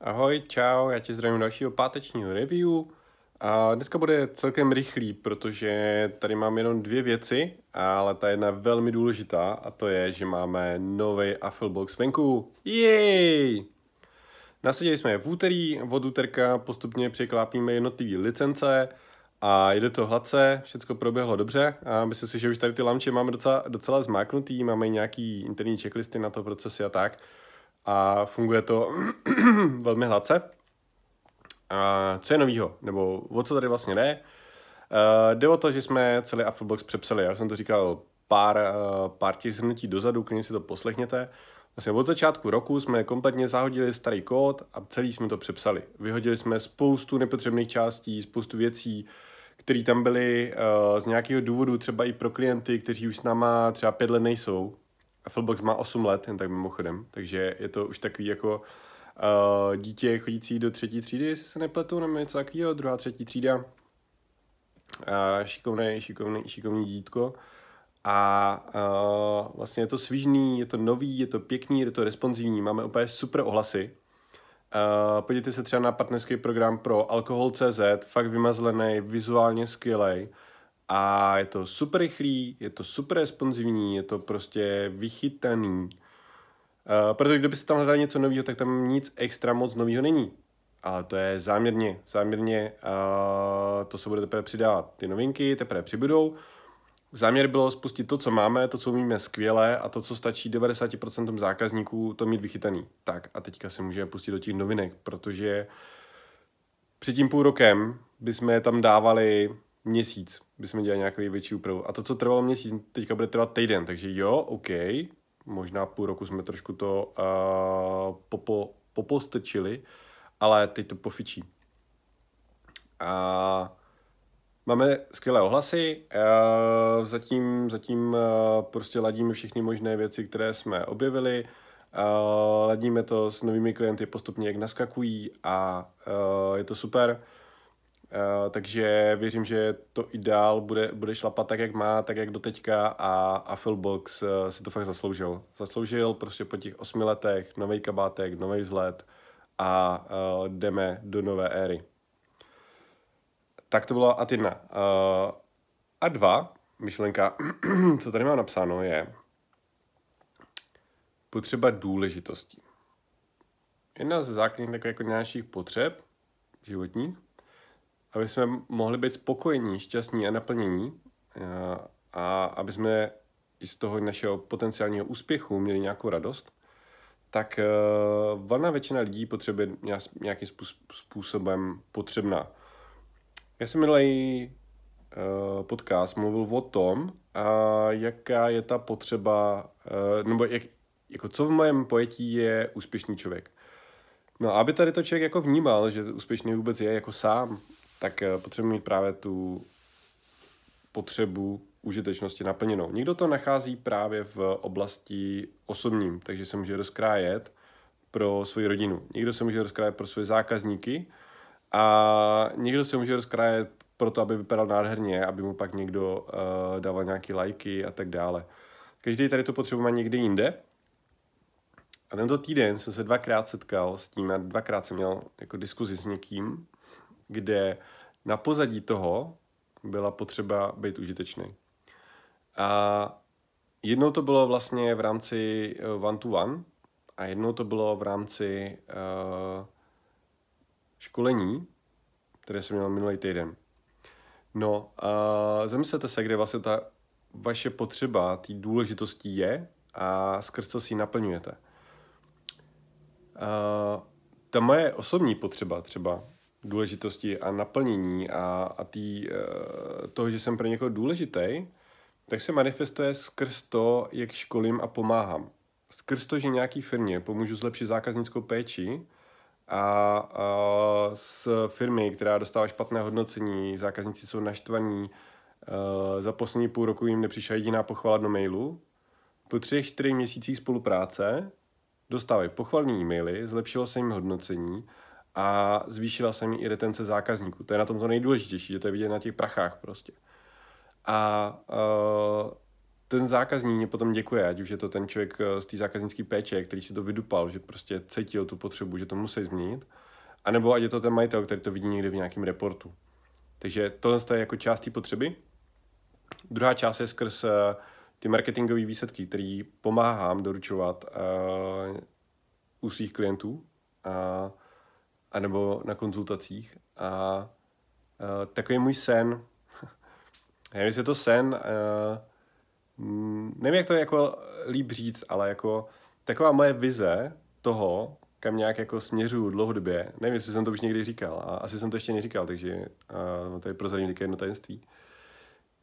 Ahoj, čau, já tě zdravím dalšího pátečního review. A dneska bude celkem rychlý, protože tady mám jenom dvě věci, ale ta jedna je velmi důležitá a to je, že máme nový Afflebox venku. Jej! Nasadili jsme je v úterý, od úterka postupně překlápíme jednotlivé licence a jde to hladce, všechno proběhlo dobře a myslím si, že už tady ty lamče máme docela, docela zmáknutý, máme nějaký interní checklisty na to procesy a tak a funguje to velmi hladce. A co je novýho? Nebo o co tady vlastně jde? Uh, jde o to, že jsme celý Afflebox přepsali. Já jsem to říkal pár, uh, pár těch zhrnutí dozadu, klidně si to poslechněte. Vlastně od začátku roku jsme kompletně zahodili starý kód a celý jsme to přepsali. Vyhodili jsme spoustu nepotřebných částí, spoustu věcí, které tam byly uh, z nějakého důvodu, třeba i pro klienty, kteří už s náma třeba pět let nejsou, Afflebox má 8 let, jen tak mimochodem, takže je to už takový jako uh, dítě chodící do třetí třídy, jestli se nepletu, nebo něco takového, druhá, třetí třída. Uh, šikovný, šikovný, šikovný dítko. A uh, vlastně je to svížný, je to nový, je to pěkný, je to responsivní, máme úplně super ohlasy. Uh, podívejte se třeba na partnerský program pro Alkohol.cz, fakt vymazlený, vizuálně skvělý. A je to super rychlý, je to super responsivní, je to prostě vychytaný. Uh, protože kdybyste tam hledali něco nového, tak tam nic extra moc nového není. Ale to je záměrně, záměrně uh, to se bude teprve přidávat. Ty novinky teprve přibudou. Záměr bylo spustit to, co máme, to, co umíme skvěle a to, co stačí 90% zákazníků, to mít vychytaný. Tak a teďka se můžeme pustit do těch novinek, protože před tím půl rokem bychom je tam dávali měsíc bychom dělali nějakou větší úpravu. A to, co trvalo měsíc, teďka bude trvat týden, takže jo, OK, možná půl roku jsme trošku to uh, popo, popostrčili, ale teď to pofičí. A máme skvělé ohlasy, uh, zatím, zatím uh, prostě ladíme všechny možné věci, které jsme objevili, uh, ladíme to s novými klienty postupně, jak naskakují a uh, je to super. Uh, takže věřím, že to ideál bude, bude šlapat tak, jak má, tak, jak do teďka a Affilbox uh, si to fakt zasloužil. Zasloužil prostě po těch osmi letech nový kabátek, nový vzhled a uh, jdeme do nové éry. Tak to bylo ad jedna. Uh, a dva, myšlenka, co tady mám napsáno, je potřeba důležitosti. Jedna ze základních jako nějakých potřeb životních aby jsme mohli být spokojení, šťastní a naplnění eh, a aby jsme z toho našeho potenciálního úspěchu měli nějakou radost, tak uh, valná většina lidí potřebuje nějakým způsobem potřebná. Já jsem minulý uh, podcast mluvil o tom, uh, jaká je ta potřeba, nebo jak, jako co v mém pojetí je úspěšný člověk. No aby tady to člověk jako vnímal, že úspěšný vůbec je jako sám, tak eh, potřebujeme mít právě tu potřebu užitečnosti naplněnou. Někdo to nachází právě v oblasti osobním, takže se může rozkrájet pro svoji rodinu. Někdo se může rozkrájet pro svoje zákazníky a někdo se může rozkrájet pro to, aby vypadal nádherně, aby mu pak někdo uh, dával nějaké lajky a tak dále. Každý tady to potřebu má někde jinde. A tento týden jsem se dvakrát setkal s tím a dvakrát jsem měl jako diskuzi s někým, kde na pozadí toho byla potřeba být užitečný. A jednou to bylo vlastně v rámci one to one a jednou to bylo v rámci uh, školení, které jsem měl minulý týden. No, uh, zamyslete se, kde vlastně ta vaše potřeba, té důležitosti je a skrz co si ji naplňujete. Uh, ta moje osobní potřeba třeba důležitosti a naplnění a, a tý, uh, toho, že jsem pro někoho důležitý, tak se manifestuje skrz to, jak školím a pomáhám. Skrz to, že nějaký firmě pomůžu zlepšit zákaznickou péči a, a s firmy, která dostává špatné hodnocení, zákazníci jsou naštvaní, uh, za poslední půl roku jim nepřišla jediná pochvala do mailu, po třech, čtyřech měsících spolupráce dostávají pochvalní e-maily, zlepšilo se jim hodnocení a zvýšila se mi i retence zákazníků. To je na tom to nejdůležitější, že to je vidět na těch prachách prostě. A uh, ten zákazník mě potom děkuje, ať už je to ten člověk z té zákaznické péče, který si to vydupal, že prostě cítil tu potřebu, že to musí změnit, anebo ať je to ten majitel, který to vidí někdy v nějakém reportu. Takže tohle je jako část té potřeby. Druhá část je skrz ty marketingové výsledky, který pomáhám doručovat uh, u svých klientů uh, anebo na konzultacích. A uh, takový můj sen, nevím, jestli je to sen, uh, nevím, jak to jako líp říct, ale jako taková moje vize toho, kam nějak jako směřuju dlouhodobě, nevím, jestli jsem to už někdy říkal, a asi jsem to ještě neříkal, takže uh, to je prozradím jedno tajemství,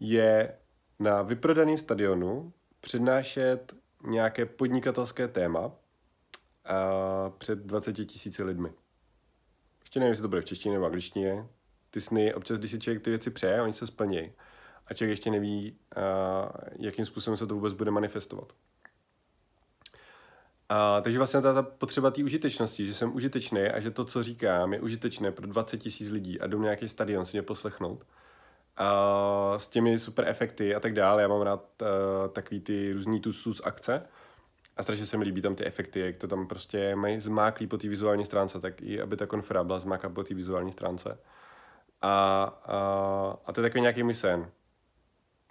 je na vyprodaném stadionu přednášet nějaké podnikatelské téma a před 20 tisíci lidmi. Ještě nevím, jestli to bude v češtině nebo angličtině. Ty sny, občas, když si člověk ty věci přeje, oni se splní. A člověk ještě neví, a, jakým způsobem se to vůbec bude manifestovat. A, takže vlastně ta, ta potřeba té užitečnosti, že jsem užitečný a že to, co říkám, je užitečné pro 20 tisíc lidí a jdu nějaký stadion si mě poslechnout, a s těmi super efekty a tak dále. Já mám rád uh, takový ty různý tuc, tuc akce a strašně se mi líbí tam ty efekty, jak to tam prostě mají zmáklý po té vizuální stránce, tak i aby ta konfera byla zmáklá po té vizuální stránce. A, a, a to je takový nějaký můj sen.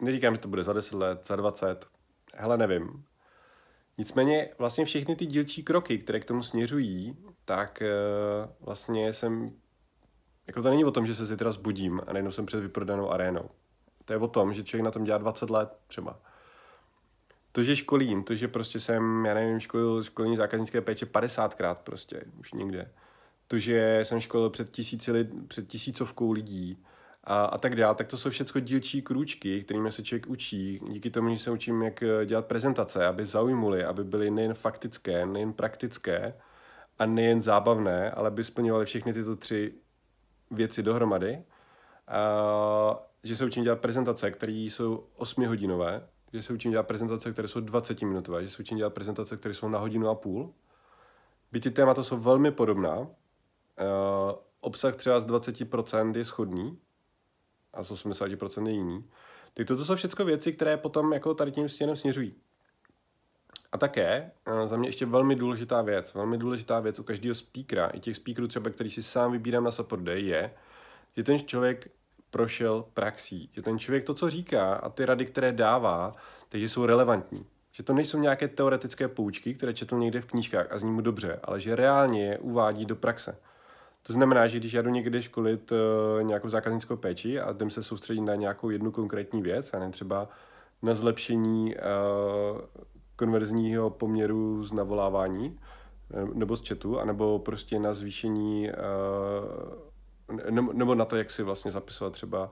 Neříkám, že to bude za 10 let, za 20, hele, nevím. Nicméně vlastně všechny ty dílčí kroky, které k tomu směřují, tak uh, vlastně jsem jako to není o tom, že se zítra zbudím a najednou jsem před vyprodanou arénou. To je o tom, že člověk na tom dělá 20 let třeba. To, že školím, to, že prostě jsem, já nevím, školil školení zákaznické péče 50krát prostě, už někde. To, že jsem školil před, tisíci lid, před tisícovkou lidí a, a tak dále, tak to jsou všechno dílčí krůčky, kterými se člověk učí, díky tomu, že se učím, jak dělat prezentace, aby zaujmuly, aby byly nejen faktické, nejen praktické a nejen zábavné, ale aby splňovaly všechny tyto tři věci dohromady, a, že se učím dělat prezentace, které jsou 8 hodinové, že se učím dělat prezentace, které jsou 20 minutové, že se učím dělat prezentace, které jsou na hodinu a půl. Byť ty témata jsou velmi podobná, uh, obsah třeba z 20% je schodný a z 80% je jiný. Tak toto jsou všechno věci, které potom jako tady tím stěnem směřují. A také uh, za mě ještě velmi důležitá věc, velmi důležitá věc u každého speakera, i těch speakerů třeba, který si sám vybírám na Support Day, je, že ten člověk prošel praxí, že ten člověk to, co říká a ty rady, které dává, takže jsou relevantní. Že to nejsou nějaké teoretické poučky, které četl někde v knížkách a zní mu dobře, ale že reálně je uvádí do praxe. To znamená, že když já jdu někde školit uh, nějakou zákaznickou péči a jdem se soustředit na nějakou jednu konkrétní věc, a ne třeba na zlepšení uh, konverzního poměru z navolávání eh, nebo z chatu, anebo prostě na zvýšení uh, nebo na to, jak si vlastně zapisovat třeba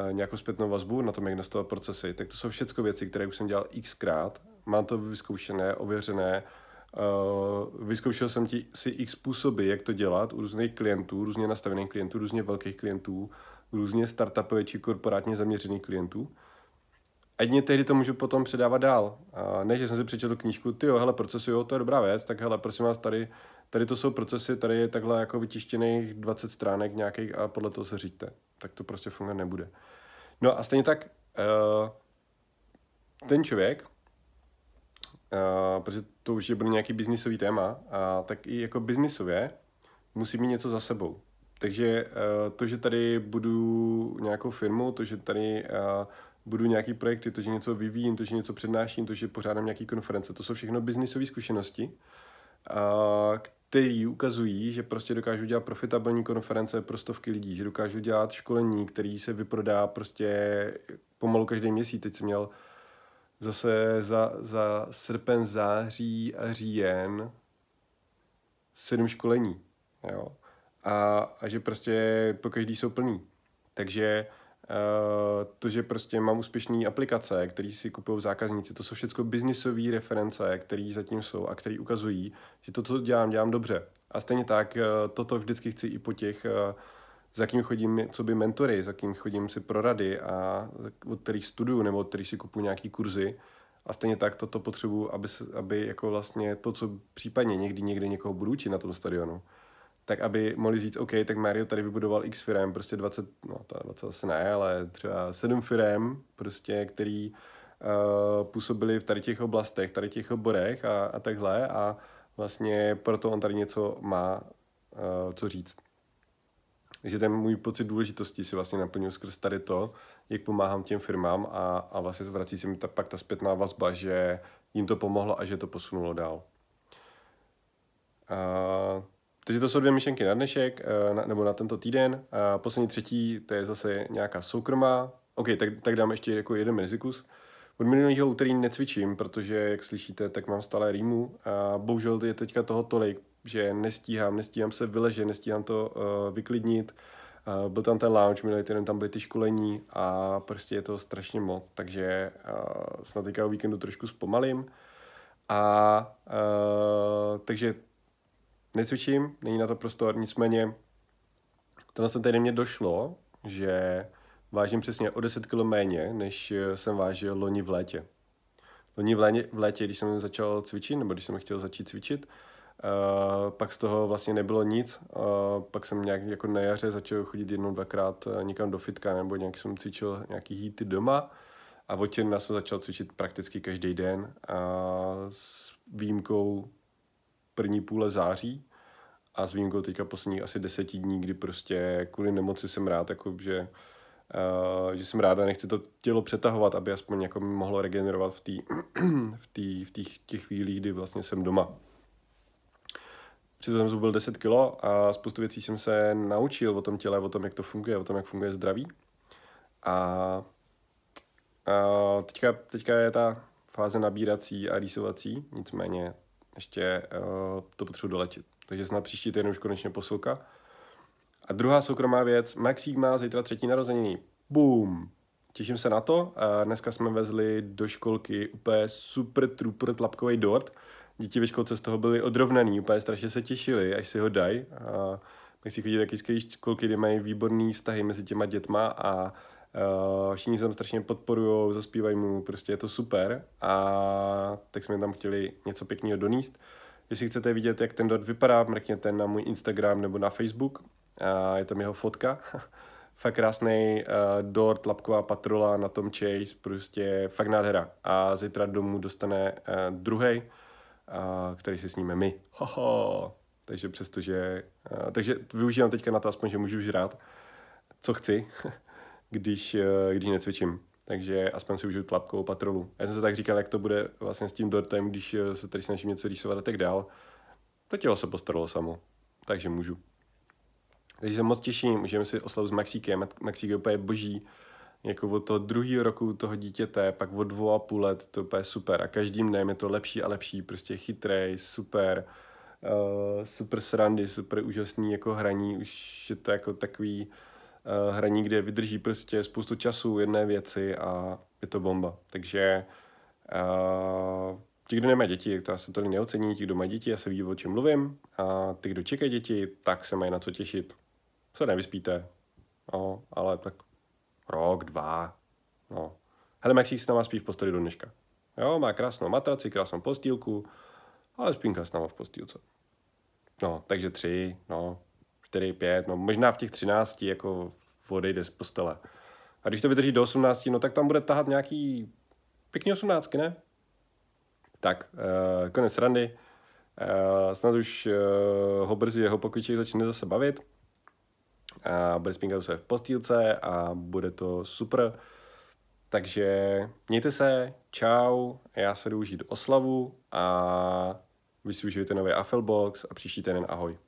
uh, nějakou zpětnou vazbu, na tom, jak nastavovat procesy. Tak to jsou všechno věci, které už jsem dělal xkrát. Mám to vyzkoušené, ověřené, Uh, vyzkoušel jsem ti si x způsoby, jak to dělat u různých klientů, různě nastavených klientů, různě velkých klientů, různě startupových či korporátně zaměřených klientů. A jedině tehdy to můžu potom předávat dál. A ne, že jsem si přečetl knížku, ty jo, hele, procesy, jo, to je dobrá věc, tak hele, prosím vás, tady, tady to jsou procesy, tady je takhle jako vytištěných 20 stránek nějakých a podle toho se říďte. Tak to prostě fungovat nebude. No a stejně tak uh, ten člověk, uh, protože to už je bude nějaký biznisový téma, uh, tak i jako biznisově musí mít něco za sebou. Takže uh, to, že tady budu nějakou firmu, to, že tady budu nějaký projekty, to, že něco vyvíjím, to, že něco přednáším, to, že pořádám nějaký konference, to jsou všechno biznisové zkušenosti, které ukazují, že prostě dokážu dělat profitabilní konference pro stovky lidí, že dokážu dělat školení, který se vyprodá prostě pomalu každý měsíc. Teď jsem měl zase za, za srpen, září a říjen sedm školení. Jo? A, a že prostě po každý jsou plný. Takže to, že prostě mám úspěšné aplikace, které si kupují zákazníci, to jsou všechno biznisové reference, které zatím jsou a které ukazují, že to, co dělám, dělám dobře. A stejně tak eh, toto vždycky chci i po těch, eh, za kým chodím, co by mentory, za kým chodím si pro rady a od kterých studuju nebo od kterých si kupuju nějaký kurzy. A stejně tak toto potřebuji, aby, aby jako vlastně to, co případně někdy někde někoho budu učit na tom stadionu, tak aby mohli říct, OK, tak Mario tady vybudoval x firm, prostě 20, no to 20 asi ne, ale třeba 7 firm, prostě, který působili v tady těch oblastech, tady těch oborech a, a takhle a vlastně proto on tady něco má uh, co říct. Takže ten můj pocit důležitosti si vlastně naplňuji skrz tady to, jak pomáhám těm firmám a, a vlastně vrací se mi ta, pak ta zpětná vazba, že jim to pomohlo a že to posunulo dál. Uh, takže to jsou dvě myšlenky na dnešek, uh, na, nebo na tento týden. Uh, poslední třetí, to je zase nějaká soukromá. OK, tak, tak dám ještě jako jeden rizikus. Od minulého úterý necvičím, protože, jak slyšíte, tak mám stále rýmu a bohužel je teďka toho tolik, že nestíhám, nestíhám se vyležet, nestíhám to uh, vyklidnit. Uh, byl tam ten lounge, minulý týden tam byly ty školení a prostě je to strašně moc, takže uh, snad teďka o víkendu trošku zpomalím. A uh, takže necvičím, není na to prostor, nicméně tenhle ten týden mě došlo, že vážím přesně o 10 kg méně, než jsem vážil loni v létě. Loni v létě, v létě, když jsem začal cvičit, nebo když jsem chtěl začít cvičit, Uh, pak z toho vlastně nebylo nic. Uh, pak jsem nějak jako na jaře začal chodit jednou, dvakrát uh, někam do fitka, nebo nějak jsem cvičil nějaký hýty doma. A od června jsem začal cvičit prakticky každý den a s výjimkou první půle září a s výjimkou teďka posledních asi deseti dní, kdy prostě kvůli nemoci jsem rád, jako že, uh, že jsem rád a nechci to tělo přetahovat, aby aspoň jako mohlo regenerovat v, tý, v, tý, v těch, těch chvílích, kdy vlastně jsem doma. Přitom jsem zhubil 10 kilo a spoustu věcí jsem se naučil o tom těle, o tom, jak to funguje, o tom, jak funguje zdraví. A, a teďka, teďka je ta fáze nabírací a rýsovací, nicméně ještě uh, to potřebuji dolečit. Takže snad příští týden už konečně posilka. A druhá soukromá věc, Maxík má zítra třetí narozeniny. Boom! Těším se na to. Dneska jsme vezli do školky úplně super trooper tlapkový dort. Děti ve školce z toho byly odrovnaný, úplně strašně se těšili, až si ho dají. Si chodí taky skvělé školky, kde mají výborný vztahy mezi těma dětma a Uh, všichni se tam strašně podporují, zaspívají mu, prostě je to super a tak jsme tam chtěli něco pěkného doníst. Jestli chcete vidět, jak ten dort vypadá, mrkněte na můj Instagram nebo na Facebook, uh, je tam jeho fotka. fakt krásný uh, dort, lapková patrola na tom Chase, prostě fakt nádhera. A zítra domů dostane uh, druhý, uh, který si sníme my. Hoho. Takže přestože, uh, takže využívám teďka na to aspoň, že můžu žrát, co chci. když, eh, když necvičím. Takže aspoň si užiju tlapkovou patrolu. Já jsem se tak říkal, jak to bude vlastně s tím dortem, když eh, se tady snažím něco rýsovat a tak dál. To tělo se postaralo samo, takže můžu. Takže se moc těším, můžeme si oslavu s Maxíkem. Maxík je úplně boží. Jako od toho druhého roku toho dítěte, pak od dvou a půl let, to je super. A každým dnem je to lepší a lepší, prostě chytrej, super, uh, super srandy, super úžasný jako hraní, už je to jako takový, hraní, kde vydrží prostě spoustu času jedné věci a je to bomba. Takže uh, ti, kdo nemají děti, to asi to neocení, ti, kdo mají děti, já se ví, o čem mluvím. A ty, kdo čekají děti, tak se mají na co těšit. Se nevyspíte, no, ale tak rok, dva, no. Hele, Maxi s náma spí v posteli do dneška. Jo, má krásnou matraci, krásnou postýlku, ale spínka s náma v postýlce. No, takže tři, no, 4, 5, no možná v těch 13 jako odejde z postele. A když to vydrží do 18, no tak tam bude tahat nějaký pěkný 18, ne? Tak, uh, konec randy. Uh, snad už uh, ho brzy jeho pokojček začne zase bavit. A bude spínkat se v postýlce a bude to super. Takže mějte se, čau, já se jdu užít oslavu a vy si užijete nový Affelbox a příští týden ahoj.